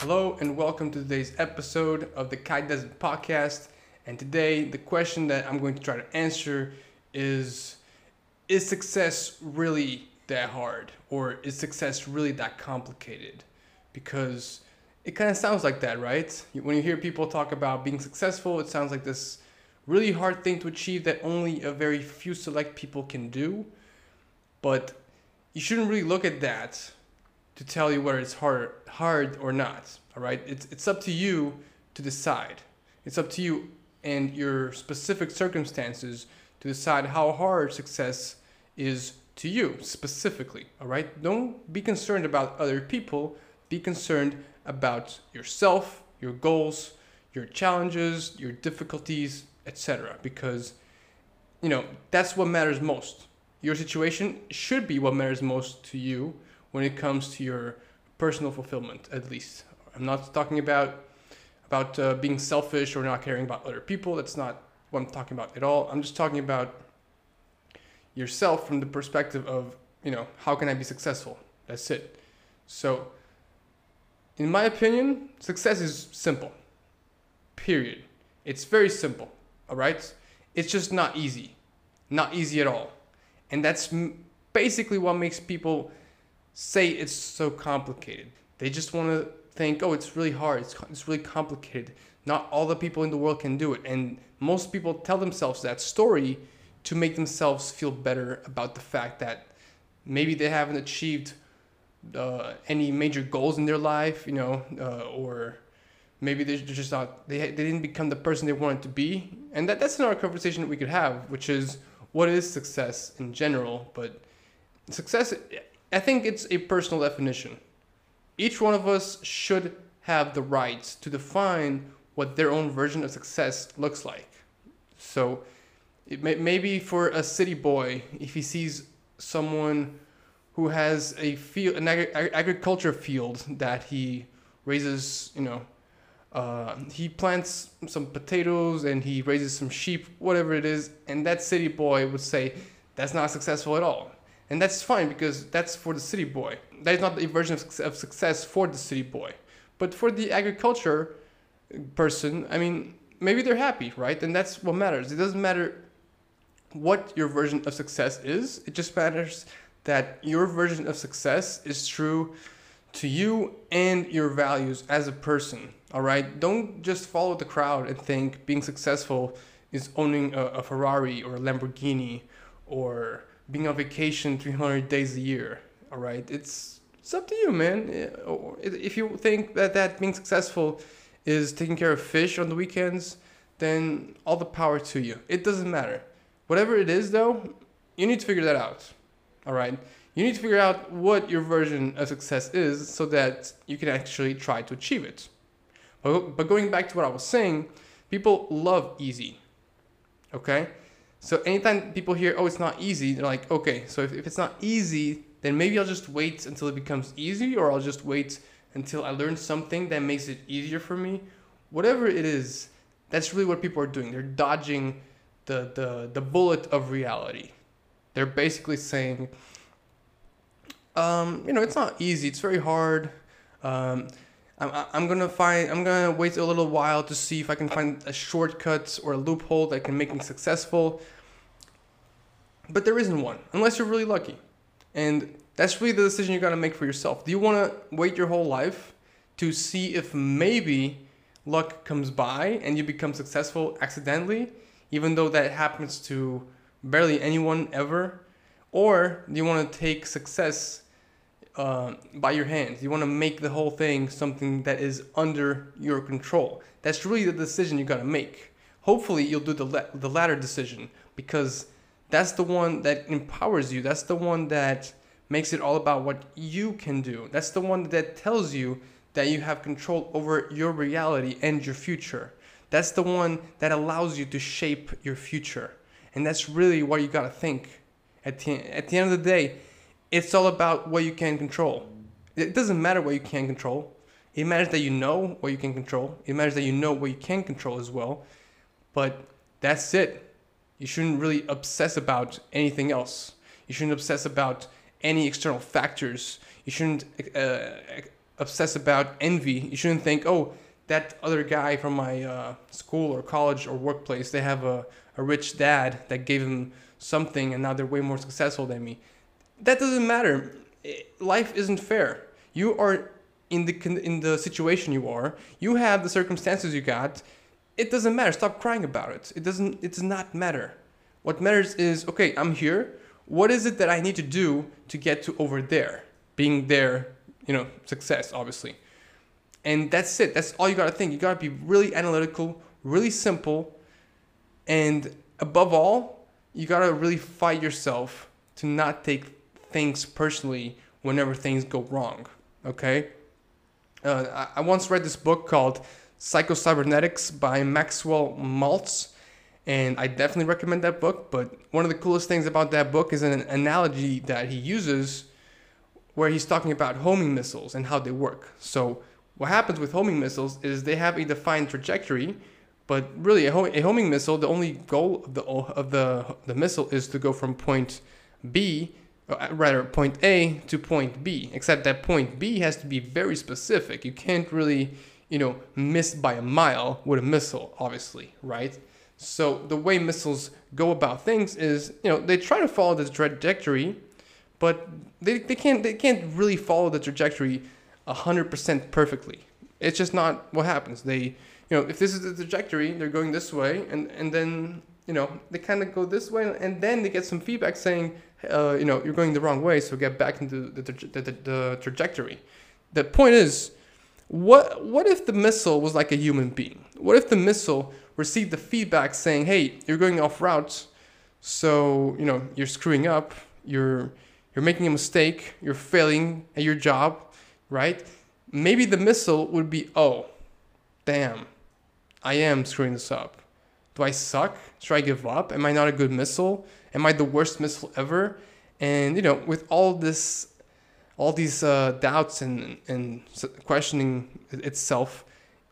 Hello and welcome to today's episode of the Kai Dezen Podcast. And today, the question that I'm going to try to answer is Is success really that hard? Or is success really that complicated? Because it kind of sounds like that, right? When you hear people talk about being successful, it sounds like this really hard thing to achieve that only a very few select people can do. But you shouldn't really look at that to tell you whether it's hard, hard or not. All right, it's it's up to you to decide. It's up to you and your specific circumstances to decide how hard success is to you specifically. All right, don't be concerned about other people. Be concerned about yourself, your goals, your challenges, your difficulties, etc. Because you know that's what matters most. Your situation should be what matters most to you when it comes to your personal fulfillment, at least. I'm not talking about about uh, being selfish or not caring about other people. That's not what I'm talking about at all. I'm just talking about yourself from the perspective of, you know, how can I be successful? That's it. So, in my opinion, success is simple. Period. It's very simple. All right? It's just not easy. Not easy at all. And that's basically what makes people say it's so complicated. They just want to think, oh, it's really hard, it's, it's really complicated. Not all the people in the world can do it. And most people tell themselves that story to make themselves feel better about the fact that maybe they haven't achieved uh, any major goals in their life, you know, uh, or maybe they're just not, they, they didn't become the person they wanted to be. And that, that's another conversation that we could have, which is what is success in general. But success, I think it's a personal definition. Each one of us should have the right to define what their own version of success looks like. So, may, maybe for a city boy, if he sees someone who has a field, an ag- agriculture field that he raises, you know, uh, he plants some potatoes and he raises some sheep, whatever it is, and that city boy would say that's not successful at all. And that's fine because that's for the city boy. That is not a version of success for the city boy. But for the agriculture person, I mean, maybe they're happy, right? And that's what matters. It doesn't matter what your version of success is, it just matters that your version of success is true to you and your values as a person. All right? Don't just follow the crowd and think being successful is owning a, a Ferrari or a Lamborghini or being on vacation 300 days a year. All right? It's it's up to you, man. If you think that that being successful is taking care of fish on the weekends, then all the power to you. It doesn't matter. Whatever it is, though, you need to figure that out. All right? You need to figure out what your version of success is so that you can actually try to achieve it. But, but going back to what I was saying, people love easy. Okay? So anytime people hear, oh, it's not easy, they're like, okay, so if, if it's not easy, then maybe I'll just wait until it becomes easy, or I'll just wait until I learn something that makes it easier for me. Whatever it is, that's really what people are doing. They're dodging the, the, the bullet of reality. They're basically saying, um, you know, it's not easy. It's very hard. Um, I'm, I'm gonna find. I'm gonna wait a little while to see if I can find a shortcut or a loophole that can make me successful. But there isn't one, unless you're really lucky, and that's really the decision you gotta make for yourself. Do you wanna wait your whole life to see if maybe luck comes by and you become successful accidentally, even though that happens to barely anyone ever? Or do you want to take success uh, by your hands? You want to make the whole thing something that is under your control. That's really the decision you got to make. Hopefully, you'll do the, la- the latter decision because that's the one that empowers you. That's the one that makes it all about what you can do. That's the one that tells you that you have control over your reality and your future. That's the one that allows you to shape your future. And that's really what you got to think. At the, at the end of the day, it's all about what you can control. It doesn't matter what you can control. It matters that you know what you can control. It matters that you know what you can control as well. But that's it. You shouldn't really obsess about anything else. You shouldn't obsess about any external factors. You shouldn't uh, obsess about envy. You shouldn't think, oh, that other guy from my uh, school or college or workplace, they have a, a rich dad that gave them something and now they're way more successful than me. That doesn't matter. Eh, life isn't fair. You are in the in the situation you are. You have the circumstances you got. It doesn't matter. Stop crying about it. It doesn't. It does not matter. What matters is okay. I'm here. What is it that I need to do to get to over there? Being there, you know, success obviously. And that's it. That's all you gotta think. You gotta be really analytical, really simple, and above all, you gotta really fight yourself to not take things personally whenever things go wrong. Okay? Uh, I, once read this book called Psycho-Cybernetics by Maxwell Maltz, and I definitely recommend that book. But one of the coolest things about that book is an analogy that he uses where he's talking about homing missiles and how they work. So, what happens with homing missiles is they have a defined trajectory, but really, a, a homing missile, the only goal of the, of the, the missile is to go from point B Uh, uh, rather point A to point B, except that point B has to be very specific. You can't really, you know, miss by a mile with a missile, obviously, right? So the way missiles go about things is, you know, they try to follow the trajectory, but they, they can't they can't really follow the trajectory 100% perfectly. It's just not what happens. They, you know, if this is the trajectory, they're going this way, and and then you know they kind of go this way, and then they get some feedback saying uh, you know, you're going the wrong way, so get back into the, the, the, the trajectory. The point is, what what if the missile was like a human being? What if the missile received the feedback saying, "Hey, you're going off route, so you know you're screwing up, you're you're making a mistake, you're failing at your job, right?" Maybe the missile would be, "Oh, damn, I am screwing this up. Do I suck? Should I give up? Am I not a good missile? Am I the worst missile ever? And you know, with all this, all these uh, doubts and and questioning itself,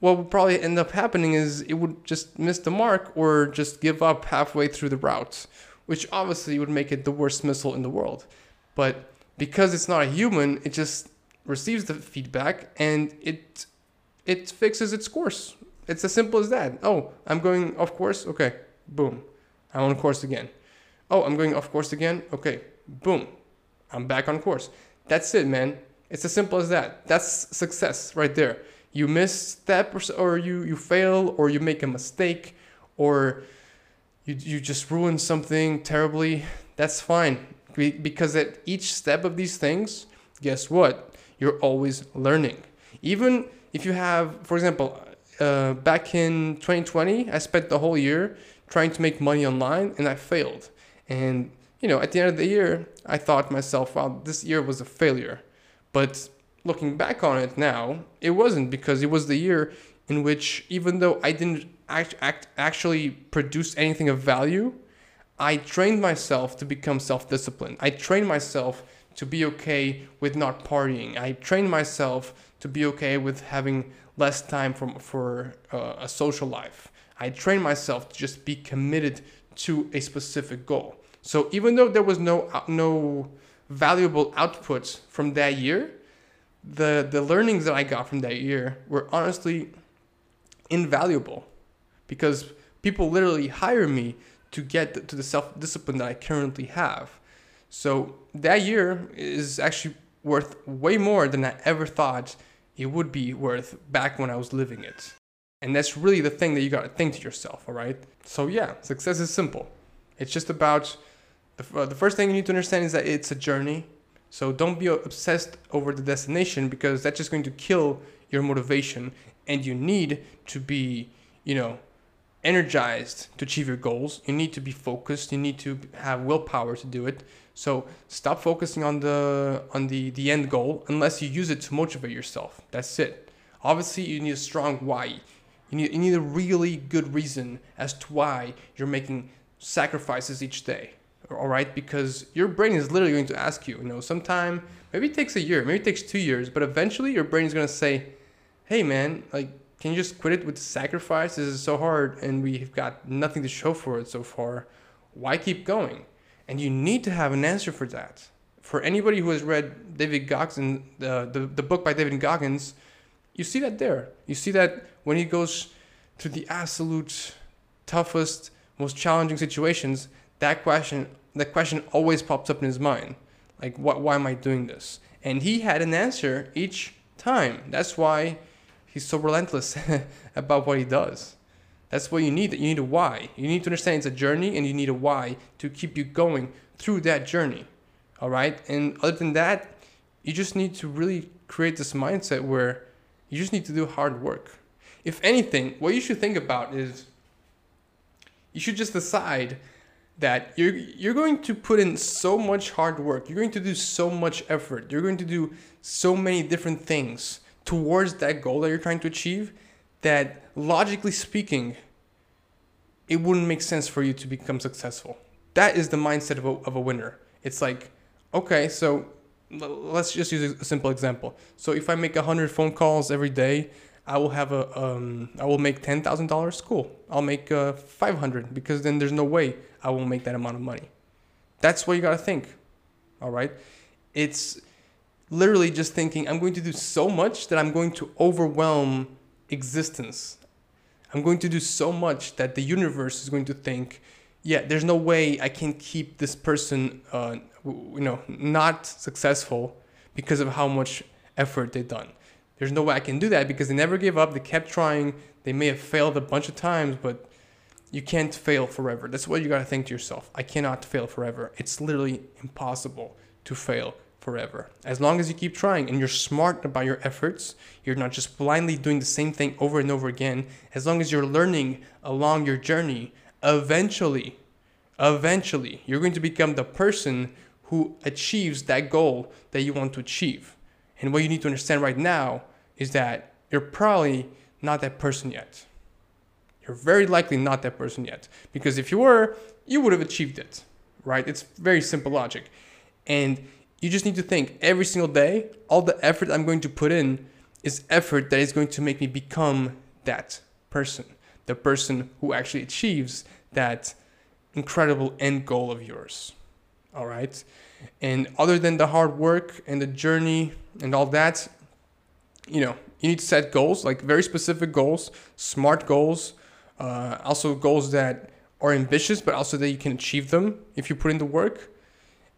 what would probably end up happening is it would just miss the mark or just give up halfway through the route, which obviously would make it the worst missile in the world. But because it's not a human, it just receives the feedback and it it fixes its course. It's as simple as that. Oh, I'm going off course. Okay, boom, I'm on course again. Oh, I'm going off course again. Okay, boom, I'm back on course. That's it, man. It's as simple as that. That's success right there. You miss or, or you you fail or you make a mistake or you you just ruin something terribly. That's fine because at each step of these things, guess what? You're always learning. Even if you have, for example, uh, back in 2020, I spent the whole year trying to make money online and I failed. And, you know, at the end of the year, I thought to myself, wow, this year was a failure. But looking back on it now, it wasn't because it was the year in which, even though I didn't act, act, actually produce anything of value, I trained myself to become self disciplined. I trained myself to be okay with not partying. I trained myself to be okay with having less time for, for uh, a social life. I trained myself to just be committed to a specific goal. So even though there was no uh, no valuable outputs from that year, the the learnings that I got from that year were honestly invaluable because people literally hire me to get to the self discipline that I currently have. So that year is actually worth way more than I ever thought it would be worth back when I was living it. And that's really the thing that you got to think to yourself, all right? So, yeah, success is simple. It's just about the, uh, the first thing you need to understand is that it's a journey. So, don't be obsessed over the destination because that's just going to kill your motivation. And you need to be, you know, energized to achieve your goals. You need to be focused. You need to have willpower to do it. So stop focusing on the on the the end goal unless you use it to motivate yourself. That's it. Obviously, you need a strong why. You need, you need a really good reason as to why you're making sacrifices each day. All right, because your brain is literally going to ask you. You know, sometime maybe it takes a year, maybe it takes two years, but eventually your brain is going to say, "Hey, man, like, can you just quit it with the sacrifice? This is so hard, and we've got nothing to show for it so far. Why keep going?" And you need to have an answer for that. for anybody who has read David Goggins, uh, the, the, the book by David Goggins, you see that there. You see that when he goes to the absolute toughest, most challenging situations, that question, that question always pops up in his mind. Like, what, why am I doing this? And he had an answer each time. That's why he's so relentless about what he does. That's what you need. You need a why. You need to understand it's a journey and you need a why to keep you going through that journey. All right. And other than that, you just need to really create this mindset where you just need to do hard work. If anything, what you should think about is you should just decide that you're you're going to put in so much hard work. You're going to do so much effort. You're going to do so many different things towards that goal that you're trying to achieve that logically speaking it wouldn't make sense for you to become successful. That is the mindset of a, of a winner. It's like, okay, so let's just use a simple example. So if I make 100 phone calls every day, I will have a um, I will make ten thousand dollars. Cool. I'll make uh, five hundred because then there's no way I won't make that amount of money. That's what you gotta think. All right. It's literally just thinking I'm going to do so much that I'm going to overwhelm existence. I'm going to do so much that the universe is going to think, yeah, there's no way I can keep this person, uh, you know, not successful because of how much effort they've done. There's no way I can do that because they never gave up. They kept trying. They may have failed a bunch of times, but you can't fail forever. That's what you got to think to yourself. I cannot fail forever. It's literally impossible to fail forever. As long as you keep trying and you're smart about your efforts, you're not just blindly doing the same thing over and over again. As long as you're learning along your journey, eventually, eventually, you're going to become the person who achieves that goal that you want to achieve. And what you need to understand right now is that you're probably not that person yet. You're very likely not that person yet. Because if you were, you would have achieved it, right? It's very simple logic. And you just need to think every single day, all the effort I'm going to put in is effort that is going to make me become that person, the person who actually achieves that incredible end goal of yours. All right. And other than the hard work and the journey and all that, you know, you need to set goals, like very specific goals, smart goals, uh, also goals that are ambitious, but also that you can achieve them if you put in the work.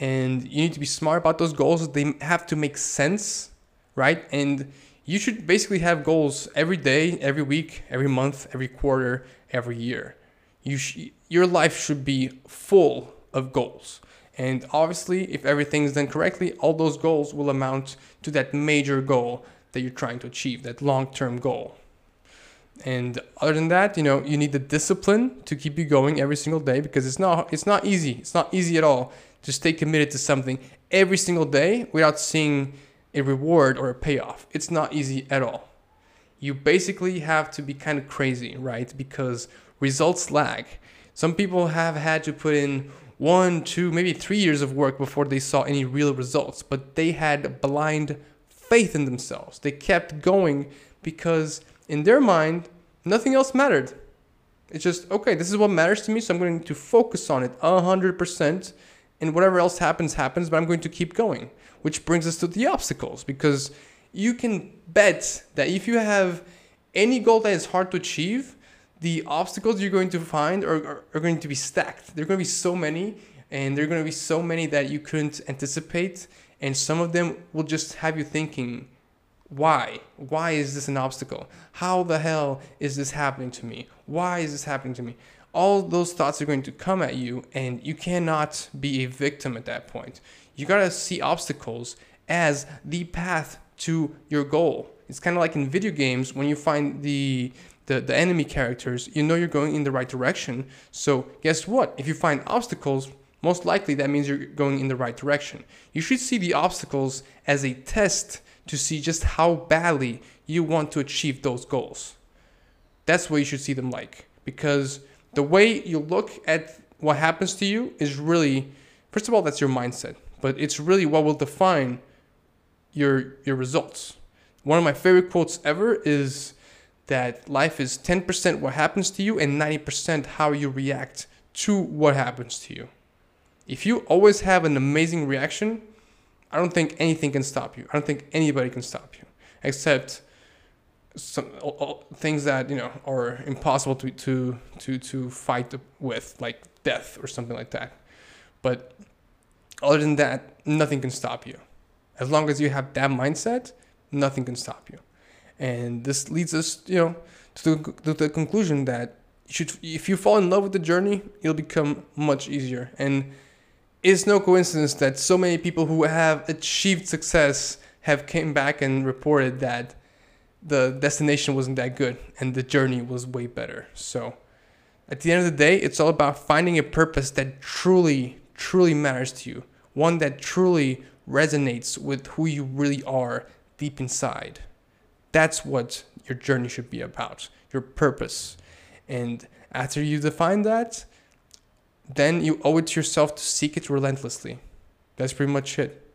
And you need to be smart about those goals. They have to make sense, right? And you should basically have goals every day, every week, every month, every quarter, every year. You sh- your life should be full of goals. And obviously, if everything is done correctly, all those goals will amount to that major goal that you're trying to achieve, that long term goal. And other than that, you know, you need the discipline to keep you going every single day because it's not it's not easy. It's not easy at all to stay committed to something every single day without seeing a reward or a payoff. It's not easy at all. You basically have to be kind of crazy, right? Because results lag. Some people have had to put in one, two, maybe three years of work before they saw any real results, but they had blind faith in themselves. They kept going because in their mind, nothing else mattered. It's just, okay, this is what matters to me, so I'm going to focus on it 100%, and whatever else happens, happens, but I'm going to keep going. Which brings us to the obstacles, because you can bet that if you have any goal that is hard to achieve, the obstacles you're going to find are, are, are going to be stacked. There are going to be so many, and there are going to be so many that you couldn't anticipate and some of them will just have you thinking why? Why is this an obstacle? How the hell is this happening to me? Why is this happening to me? All those thoughts are going to come at you and you cannot be a victim at that point. You got to see obstacles as the path to your goal. It's kind of like in video games when you find the the, the enemy characters you know you're going in the right direction. So guess what? If you find obstacles most likely that means you're going in the right direction. You should see the obstacles as a test to see just how badly you want to achieve those goals. That's what you should see them like. Because the way you look at what happens to you is really, first of all, that's your mindset, but it's really what will define your, your results. One of my favorite quotes ever is that life is 10% what happens to you and 90% how you react to what happens to you. If you always have an amazing reaction, I don't think anything can stop you. I don't think anybody can stop you, except some things that you know are impossible to to to to fight with, like death or something like that. But other than that, nothing can stop you. As long as you have that mindset, nothing can stop you. And this leads us, you know, to the, to the conclusion that you should, if you fall in love with the journey, it'll become much easier. And it's no coincidence that so many people who have achieved success have came back and reported that the destination wasn't that good and the journey was way better. So at the end of the day, it's all about finding a purpose that truly, truly matters to you. One that truly resonates with who you really are deep inside. That's what your journey should be about, your purpose. And after you define that, then you owe it to yourself to seek it relentlessly. That's pretty much it.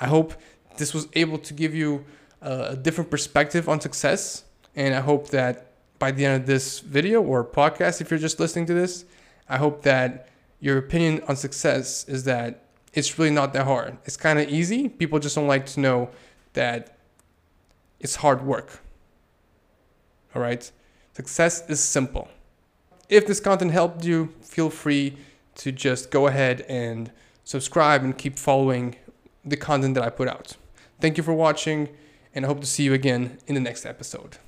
I hope this was able to give you a different perspective on success. And I hope that by the end of this video or podcast, if you're just listening to this, I hope that your opinion on success is that it's really not that hard. It's kind of easy. People just don't like to know that it's hard work. All right? Success is simple. If this content helped you, feel free to just go ahead and subscribe and keep following the content that I put out. Thank you for watching, and I hope to see you again in the next episode.